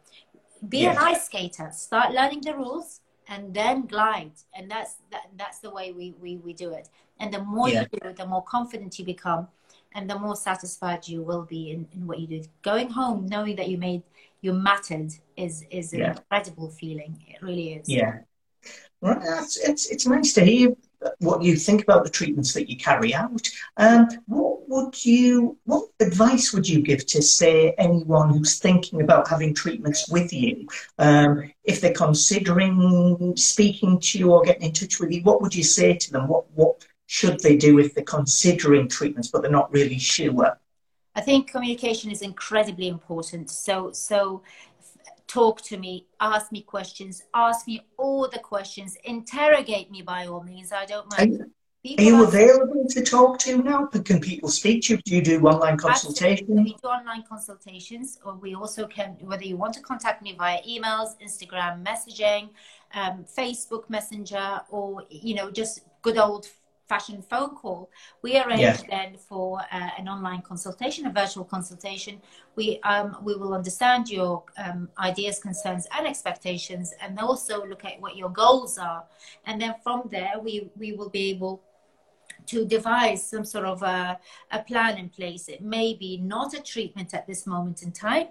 Be yes. an ice skater, start learning the rules and then glide. And that's, that, that's the way we, we, we do it. And the more yeah. you do, the more confident you become and the more satisfied you will be in, in what you do. Going home knowing that you made you mattered is is an yeah. incredible feeling. It really is. Yeah. Well, it's, it's, it's nice to hear what you think about the treatments that you carry out. Um, what would you, what advice would you give to say anyone who's thinking about having treatments with you? Um, if they're considering speaking to you or getting in touch with you, what would you say to them? What what should they do if they're considering treatments but they're not really sure? I think communication is incredibly important. So, so talk to me, ask me questions, ask me all the questions, interrogate me by all means. I don't mind. Are you available to talk to now? Can people speak to you? Do you do online consultations? We do online consultations, or we also can, whether you want to contact me via emails, Instagram messaging, um, Facebook Messenger, or you know, just good old fashion phone call, we arrange yeah. then for uh, an online consultation, a virtual consultation. We um, we will understand your um, ideas, concerns, and expectations, and also look at what your goals are. And then from there, we we will be able to devise some sort of a, a plan in place. It may be not a treatment at this moment in time,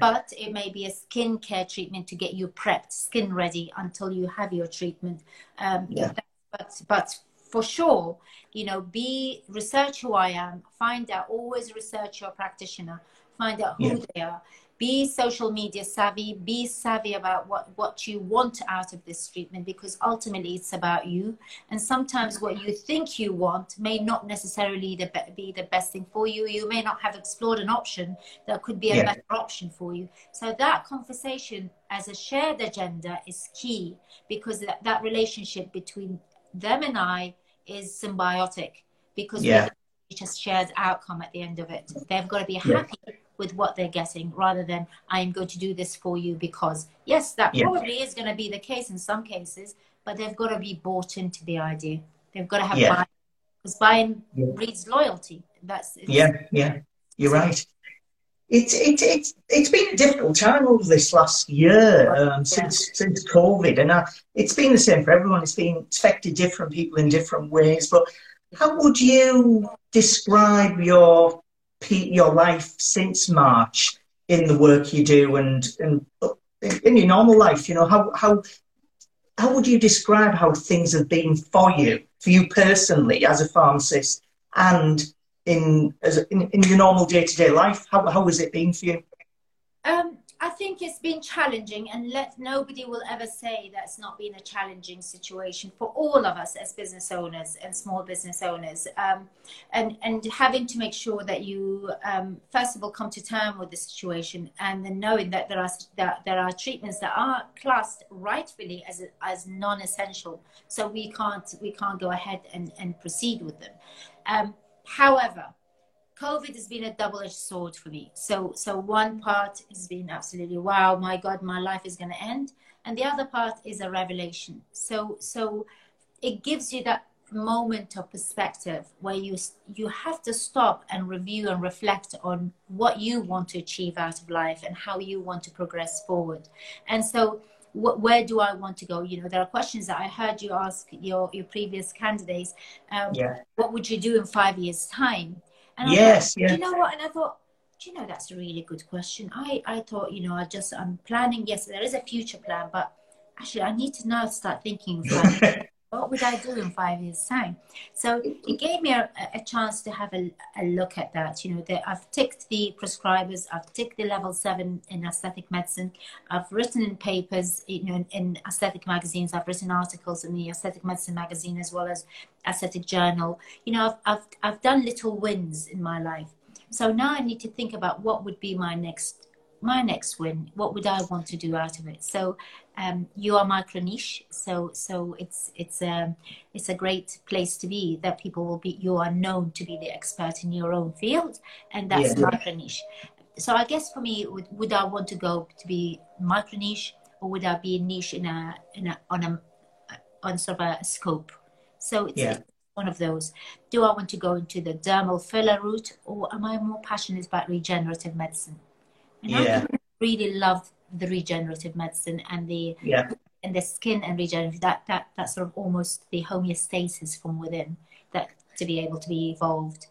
but it may be a skincare treatment to get you prepped, skin ready until you have your treatment. Um, yeah. But but for sure, you know, be research who I am, find out, always research your practitioner, find out who yeah. they are, be social media savvy, be savvy about what, what you want out of this treatment because ultimately it's about you. And sometimes what you think you want may not necessarily the, be the best thing for you. You may not have explored an option that could be a yeah. better option for you. So that conversation as a shared agenda is key because that, that relationship between them and I is symbiotic because yeah. we just shared outcome at the end of it. They've got to be happy yeah. with what they're getting rather than I am going to do this for you because yes, that yeah. probably is going to be the case in some cases, but they've got to be bought into the idea. They've got to have yeah. buy because buying breeds loyalty. That's yeah, yeah. You're right it's it, it, it's been a difficult time over this last year um, since since COVID, and uh, it's been the same for everyone. It's been affected different people in different ways. But how would you describe your your life since March in the work you do and, and in your normal life? You know, how, how, how would you describe how things have been for you, for you personally as a pharmacist and in, as in, in your normal day to day life? How, how has it been for you? Um, I think it's been challenging, and let nobody will ever say that's not been a challenging situation for all of us as business owners and small business owners. Um, and and having to make sure that you um, first of all come to term with the situation, and then knowing that there are that there are treatments that are classed rightfully as as non-essential, so we can't we can't go ahead and, and proceed with them. Um, however COVID has been a double-edged sword for me. So, so one part has been absolutely wow, my God, my life is going to end, and the other part is a revelation. So, so it gives you that moment of perspective where you you have to stop and review and reflect on what you want to achieve out of life and how you want to progress forward. And so where do I want to go? You know, there are questions that I heard you ask your, your previous candidates. Um, yeah. What would you do in five years' time? And yes, thought, yeah. You know what? And I thought, do you know that's a really good question. I I thought, you know, I just I'm planning. Yes, there is a future plan, but actually, I need to now start thinking. (laughs) what would I do in five years' time? So it gave me a, a chance to have a, a, look at that. You know, that I've ticked the prescribers, I've ticked the level seven in aesthetic medicine, I've written in papers, you know, in, in aesthetic magazines, I've written articles in the aesthetic medicine magazine as well as aesthetic journal. You know, I've, I've, I've done little wins in my life. So now I need to think about what would be my next my next win what would i want to do out of it so um, you are micro niche so so it's it's a um, it's a great place to be that people will be you are known to be the expert in your own field and that's yeah. micro niche so i guess for me would, would i want to go to be micro niche or would i be a niche in a in a on a on sort of a scope so it's, yeah. it's one of those. Do I want to go into the dermal filler route or am I more passionate about regenerative medicine? And yeah. I really love the regenerative medicine and the yeah. and the skin and regenerative that that that sort of almost the homeostasis from within that to be able to be evolved.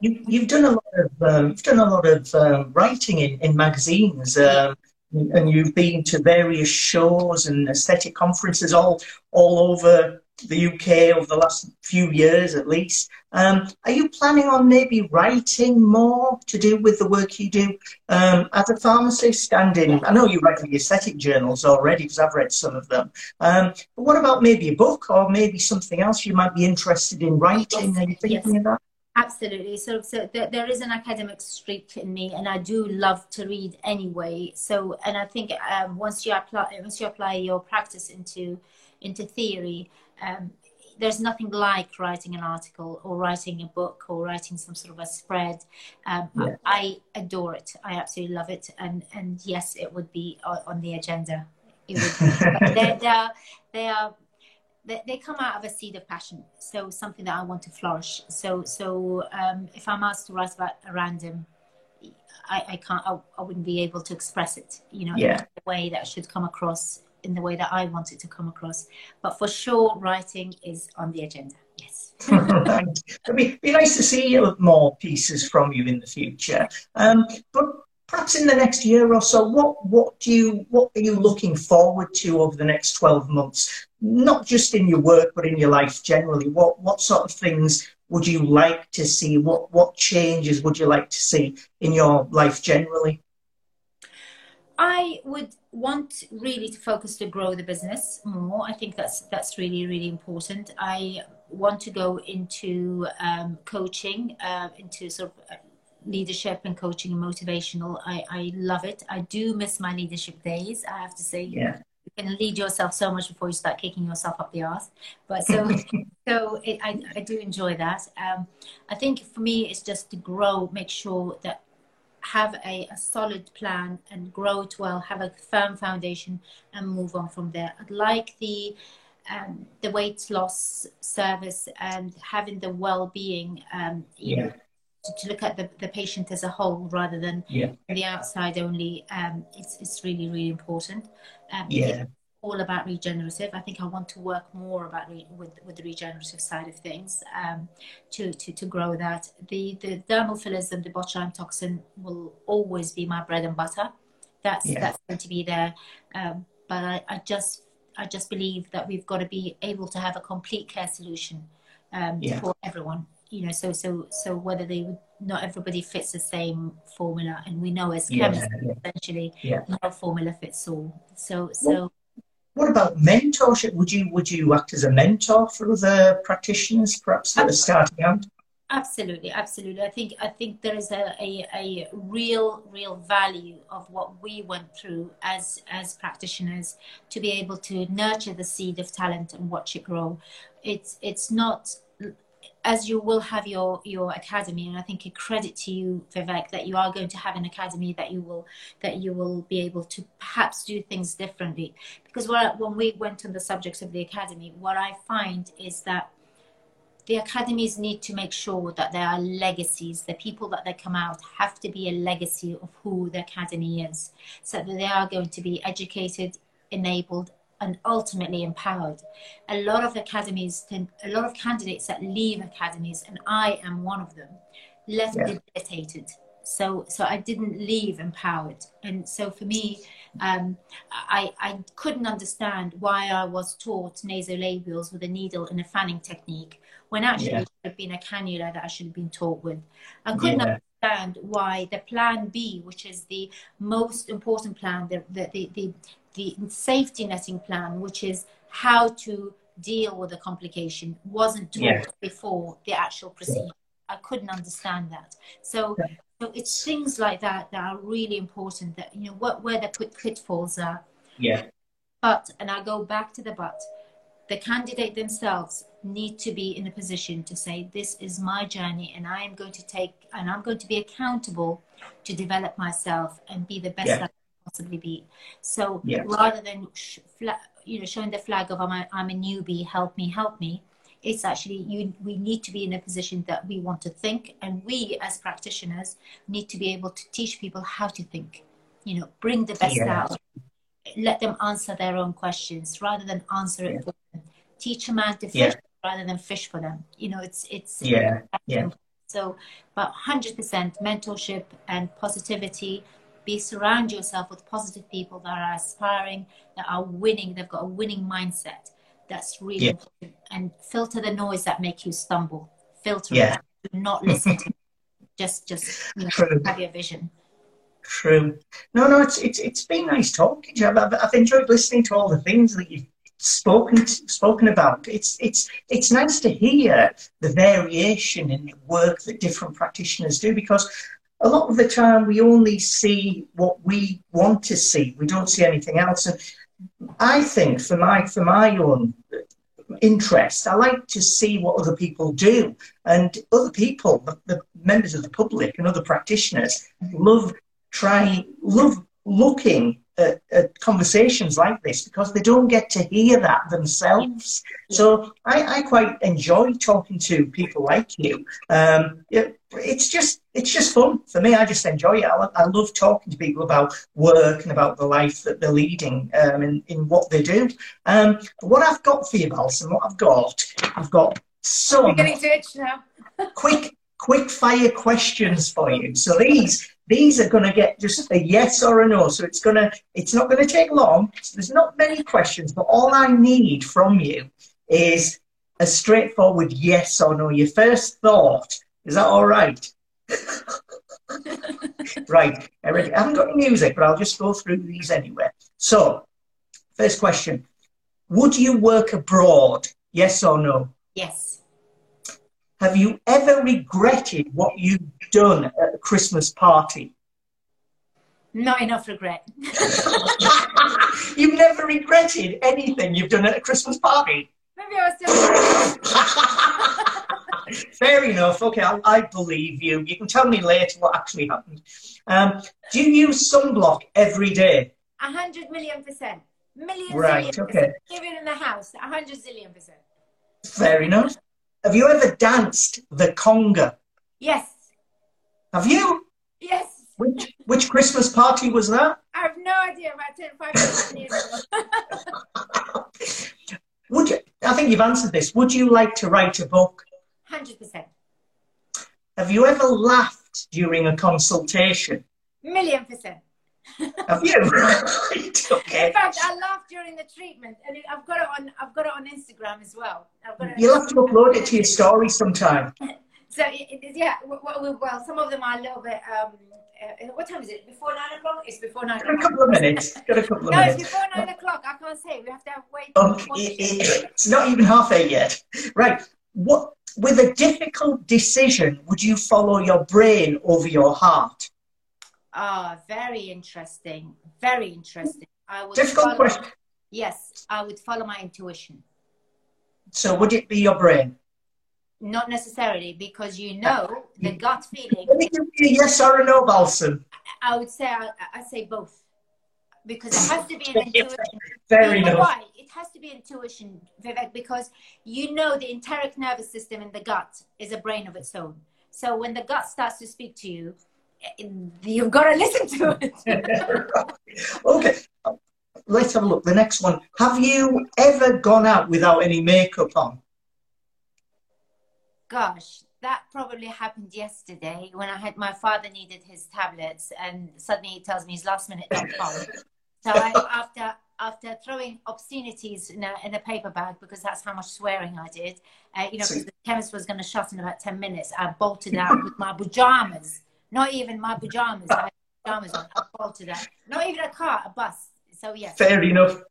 You, you've done a lot of um, you've done a lot of um, writing in, in magazines. Um, and you've been to various shows and aesthetic conferences all all over the UK over the last few years at least. Um, are you planning on maybe writing more to do with the work you do um, as a pharmacist? And in, I know you write for the aesthetic journals already because I've read some of them. Um, but what about maybe a book or maybe something else you might be interested in writing? Yes. Are you thinking yes. of that? Absolutely. So, so th- there is an academic streak in me, and I do love to read anyway. So, and I think um, once you apply, once you apply your practice into into theory, um, there's nothing like writing an article or writing a book or writing some sort of a spread. Um, yeah. I, I, adore it. I absolutely love it. And and yes, it would be on the agenda. It would. (laughs) they, they are they are they, they come out of a seed of passion. So something that I want to flourish. So so um, if I'm asked to write about a random. I, I can't. I, I wouldn't be able to express it, you know, yeah. in the way that should come across in the way that I want it to come across. But for sure, writing is on the agenda. Yes. (laughs) It'd be, be nice to see more pieces from you in the future. Um, but perhaps in the next year or so, what what do you what are you looking forward to over the next twelve months? Not just in your work, but in your life generally. What what sort of things would you like to see? What what changes would you like to see in your life generally? I would want really to focus to grow the business more. I think that's that's really really important. I want to go into um, coaching, uh, into sort of uh, leadership and coaching and motivational. I, I love it. I do miss my leadership days. I have to say. Yeah. You can lead yourself so much before you start kicking yourself up the ass. But so, (laughs) so it, I, I do enjoy that. Um, I think for me, it's just to grow, make sure that have a, a, solid plan and grow it well, have a firm foundation, and move on from there. I'd like the um, the weight loss service and having the well-being, um, you yeah. know, to, to, look at the, the patient as a whole rather than yeah. the outside only. Um, it's it's really really important. Um, yeah. All about regenerative. I think I want to work more about re- with with the regenerative side of things um, to, to to grow that. The the dermal fillers and the botulinum toxin will always be my bread and butter. That's yeah. that's going to be there. Um, but I, I just I just believe that we've got to be able to have a complete care solution um, yeah. for everyone. You know, so so so whether they would, not everybody fits the same formula, and we know as chemists yeah, essentially no formula fits all. So so. What, what about mentorship? Would you would you act as a mentor for other practitioners, perhaps that are starting out? Absolutely, absolutely. I think I think there is a, a, a, real real value of what we went through as as practitioners to be able to nurture the seed of talent and watch it grow. It's it's not as you will have your your academy and i think a credit to you vivek that you are going to have an academy that you will that you will be able to perhaps do things differently because when we went on the subjects of the academy what i find is that the academies need to make sure that there are legacies. The people that they come out have to be a legacy of who the academy is, so that they are going to be educated, enabled, and ultimately empowered. A lot of academies, a lot of candidates that leave academies, and I am one of them, left yeah. debilitated. So, so I didn't leave empowered, and so for me, um, I, I couldn't understand why I was taught nasolabials with a needle and a fanning technique when actually yeah. it should have been a cannula that I should have been taught with. I couldn't yeah. understand why the plan B, which is the most important plan, the, the, the, the, safety netting plan, which is how to deal with a complication, wasn't taught yeah. before the actual procedure. I couldn't understand that. So, so it's things like that that are really important. That you know what where the pitfalls are. Yeah. But and I go back to the but the candidate themselves need to be in a position to say this is my journey and i am going to take and i'm going to be accountable to develop myself and be the best yeah. i possibly be so yeah. rather than sh- you know showing the flag of I'm a, I'm a newbie help me help me it's actually you we need to be in a position that we want to think and we as practitioners need to be able to teach people how to think you know bring the best out let them answer their own questions rather than answer it for them. Teach a man to fish rather than fish for them. You know, it's it's yeah yeah. So, but hundred percent mentorship and positivity. Be surround yourself with positive people that are aspiring, that are winning. They've got a winning mindset. That's really yeah. important. And filter the noise that make you stumble. Filter yeah. it. Do not listen to. Just, just you know, have your vision. True. No, no, it's it's it's been nice talking to you. I've, I've enjoyed listening to all the things that you've spoken spoken about. It's it's it's nice to hear the variation in the work that different practitioners do because a lot of the time we only see what we want to see. We don't see anything else. And I think for my for my own interest, I like to see what other people do. And other people, the, the members of the public and other practitioners, love try love looking at, at, conversations like this because they don't get to hear that themselves. So I, I quite enjoy talking to people like you. Um, it, it's just it's just fun for me. I just enjoy it. I, I, love talking to people about work and about the life that they're leading um, in, in what they do. Um, what I've got for you, Balsam, what I've got, I've got some. You're getting to itch now. quick quick fire questions for you. So these these are going to get just a yes or a no. So it's going to it's not going to take long. There's not many questions, but all I need from you is a straightforward yes or no. Your first thought is that all right? (laughs) right, Eric, I haven't got any music, but I'll just go through these anyway. So, first question: Would you work abroad? Yes or no? Yes. Have you ever regretted what you've done at a Christmas party? Not enough regret. (laughs) you've never regretted anything you've done at a Christmas party? Maybe I was still. (laughs) Fair enough. Okay, I, I, believe you. You can tell me later what actually happened. Um, do you use sunblock every day? A hundred million percent. Millions. Right. Okay. Even in the house, a hundred zillion percent. Fair enough. Have you ever danced the conga? Yes. Have you? Yes. Which which Christmas party was that? I have no idea. About 10, 5 years (laughs) ago. would you, I think you've answered this. Would you like to write a book? 100%. Have you ever laughed during a consultation? Million percent. Have you? right. (laughs) Okay. In fact, I laughed during the treatment, and I've got it on. I've got it on Instagram as well. I've got it You'll have to upload it to your story sometime. (laughs) So it, it, yeah, well, well, some of them are a little bit. Um, uh, what time is it? Before nine o'clock? It's before nine. Got a couple of minutes. Got a couple of no, minutes. it's before nine o'clock. I can't say. We have to have wait. Um, it- it- it's not even half eight yet. Right. What with a difficult decision, would you follow your brain over your heart? Ah, very interesting. Very interesting. I would Difficult follow, question. Yes, I would follow my intuition. So would it be your brain? Not necessarily because you know the gut feeling. Let me give you a yes or a no, Balsam. I would say I, I say both because it has to be an intuition. Fair you know why? It has to be intuition, Vivek, because you know the enteric nervous system in the gut is a brain of its own. So when the gut starts to speak to you, you've got to listen to it. (laughs) okay. Let's have a look. The next one. Have you ever gone out without any makeup on? Gosh, that probably happened yesterday when I had my father needed his tablets, and suddenly he tells me his last minute. So I, after after throwing obscenities in a, in a paper bag because that's how much swearing I did, uh, you know, because the chemist was going to shut in about ten minutes, I bolted out with my pajamas. Not even my pajamas. I pajamas on. I bolted out. Not even a car, a bus. So yes. Fair enough.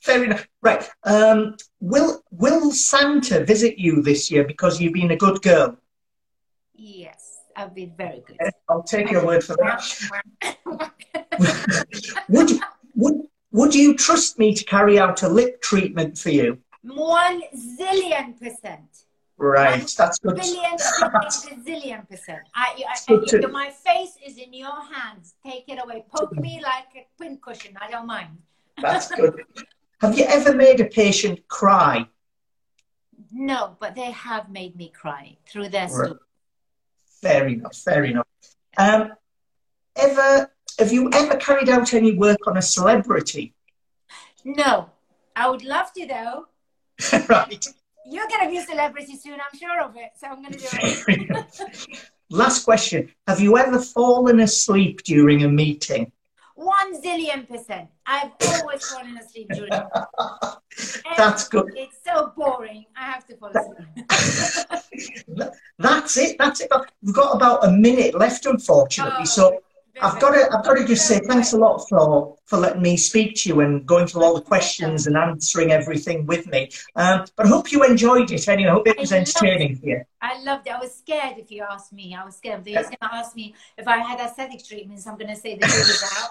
Fair enough. Right. Um, will Will Santa visit you this year because you've been a good girl? Yes, I've been very good. I'll take your word for that. (laughs) would would would you trust me to carry out a lip treatment for you? One zillion percent. Right. That's good. Billion, billion, (laughs) zillion percent. I, I, I- to- my face is in your hands. Take it away. Poke me like a pincushion. I don't mind. That's (laughs) good. Have you ever made a patient cry? No, but they have made me cry through their Right. story. Fair enough. Fair enough. Um, ever have you ever carried out any work on a celebrity? No, I would love to though. (laughs) right. You're gonna be a celebrity soon, I'm sure of it. So I'm gonna do it. (laughs) Last question. Have you ever fallen asleep during a meeting? One zillion percent. I've always fallen asleep during. (laughs) That's good. It's so boring. I have to fall asleep. (laughs) That's it. That's it. We've got about a minute left, unfortunately. Oh, So I've got to, I've got to just say thanks a lot for, for letting me speak to you and going through all the questions and answering everything with me. Um, but I hope you enjoyed it anyway. I hope it was entertaining for you. I loved it. I was scared if you asked me. I was scared. He's going to ask me if I had aesthetic treatments. I'm going to say the jury's out.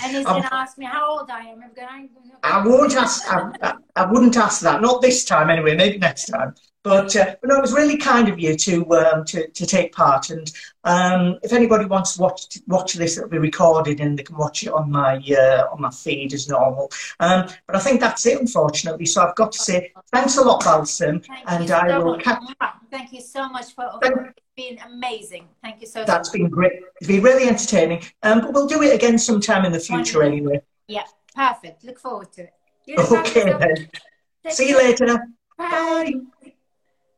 And he's going to ask me how old I am. I'm going I won't ask. I, I, I wouldn't ask that. Not this time, anyway. Maybe next time. But, uh, but no, it was really kind of you to um, to, to take part. And um, if anybody wants to watch watch this, it'll be recorded and they can watch it on my uh, on my feed as normal. Um, but I think that's it, unfortunately. So I've got to say thanks a lot, Balsam, Thank and you I so will catch. Thank you so much for, Thank- amazing. Thank you so much. That's much. been great. It's been really entertaining. Um, but we'll do it again sometime in the future, anyway. Yeah, perfect. Look forward to it. You look after Okay then. See you later. Bye. Bye.